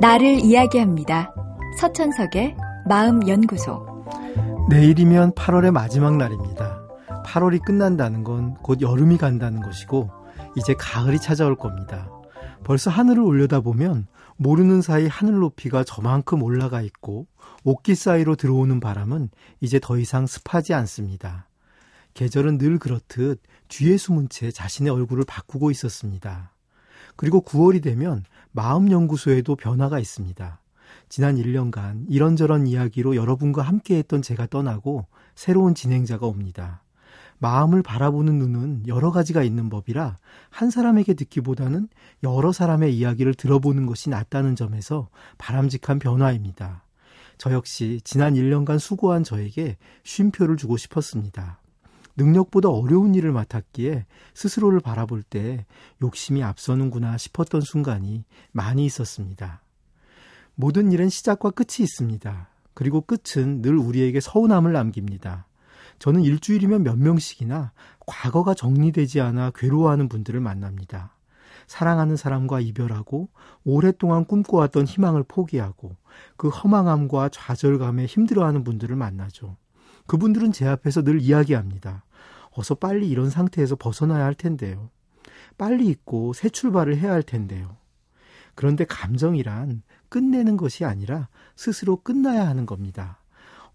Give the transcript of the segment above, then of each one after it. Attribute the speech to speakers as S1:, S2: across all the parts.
S1: 나를 이야기합니다. 서천석의 마음연구소.
S2: 내일이면 8월의 마지막 날입니다. 8월이 끝난다는 건 곧 여름이 간다는 것이고, 이제 가을이 찾아올 겁니다. 벌써 하늘을 올려다보면 모르는 사이 하늘 높이가 저만큼 올라가 있고, 옥기 사이로 들어오는 바람은 이제 더 이상 습하지 않습니다. 계절은 늘 그렇듯 뒤에 숨은 채 자신의 얼굴을 바꾸고 있었습니다. 그리고 9월이 되면 마음연구소에도 변화가 있습니다. 지난 1년간 이런저런 이야기로 여러분과 함께 했던 제가 떠나고 새로운 진행자가 옵니다. 마음을 바라보는 눈은 여러 가지가 있는 법이라 한 사람에게 듣기보다는 여러 사람의 이야기를 들어보는 것이 낫다는 점에서 바람직한 변화입니다. 저 역시 지난 1년간 수고한 저에게 쉼표를 주고 싶었습니다. 능력보다 어려운 일을 맡았기에 스스로를 바라볼 때 욕심이 앞서는구나 싶었던 순간이 많이 있었습니다. 모든 일은 시작과 끝이 있습니다. 그리고 끝은 늘 우리에게 서운함을 남깁니다. 저는 일주일이면 몇 명씩이나 과거가 정리되지 않아 괴로워하는 분들을 만납니다. 사랑하는 사람과 이별하고 오랫동안 꿈꿔왔던 희망을 포기하고 그 허망함과 좌절감에 힘들어하는 분들을 만나죠. 그분들은 제 앞에서 늘 이야기합니다. 어서 빨리 이런 상태에서 벗어나야 할 텐데요. 빨리 잊고 새 출발을 해야 할 텐데요. 그런데 감정이란 끝내는 것이 아니라 스스로 끝나야 하는 겁니다.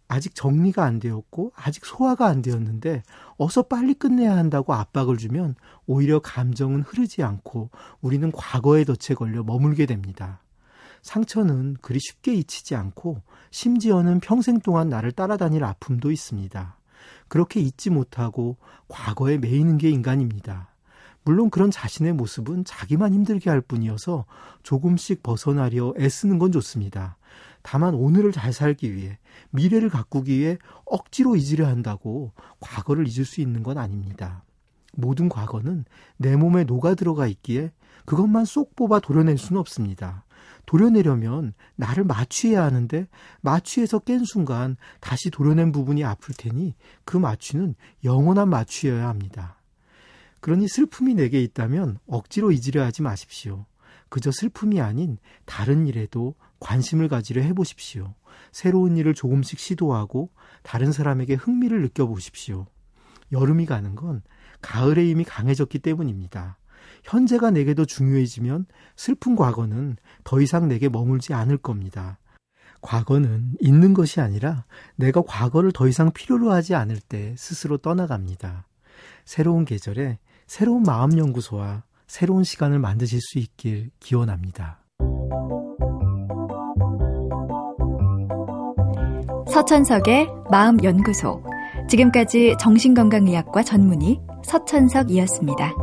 S2: 아직 정리가 안 되었고 아직 소화가 안 되었는데 어서 빨리 끝내야 한다고 압박을 주면 오히려 감정은 흐르지 않고 우리는 과거의 덫에 걸려 머물게 됩니다. 상처는 그리 쉽게 잊히지 않고 심지어는 평생 동안 나를 따라다닐 아픔도 있습니다. 그렇게 잊지 못하고 과거에 매이는 게 인간입니다. 물론 그런 자신의 모습은 자기만 힘들게 할 뿐이어서 조금씩 벗어나려 애쓰는 건 좋습니다. 다만 오늘을 잘 살기 위해 미래를 가꾸기 위해 억지로 잊으려 한다고 과거를 잊을 수 있는 건 아닙니다. 모든 과거는 내 몸에 녹아 들어가 있기에 그것만 쏙 뽑아 도려낼 수는 없습니다. 도려내려면 나를 마취해야 하는데 마취해서 깬 순간 다시 도려낸 부분이 아플 테니 그 마취는 영원한 마취여야 합니다. 그러니 슬픔이 내게 있다면 억지로 잊으려 하지 마십시오. 그저 슬픔이 아닌 다른 일에도 관심을 가지려 해보십시오. 새로운 일을 조금씩 시도하고 다른 사람에게 흥미를 느껴보십시오. 여름이 가는 건 가을의 힘이 강해졌기 때문입니다. 현재가 내게 더 중요해지면 슬픈 과거는 더 이상 내게 머물지 않을 겁니다. 과거는 있는 것이 아니라 내가 과거를 더 이상 필요로 하지 않을 때 스스로 떠나갑니다. 새로운 계절에 새로운 마음연구소와 새로운 시간을 만드실 수 있길 기원합니다.
S1: 서천석의 마음연구소. 지금까지 정신건강의학과 전문의 서천석이었습니다.